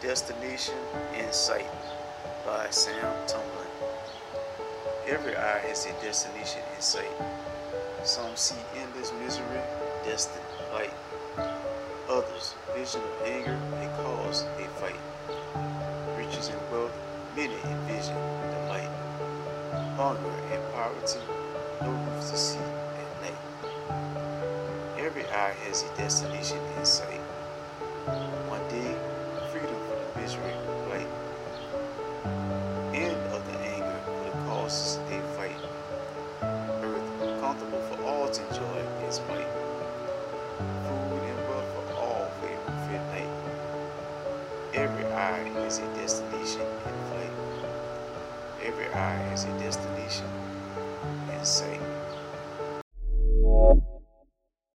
Destination in Sight by Sam Tumblin. Every eye has a destination in sight. Some see endless misery, destined light. Others, vision of anger may cause a fight. Riches and wealth, many envision the light. Hunger and poverty, no roof to see at night. Every eye has a destination in to enjoy its might. Food and wealth for all a roof night. Every eye is a destination in flight. Every eye is a destination in sight.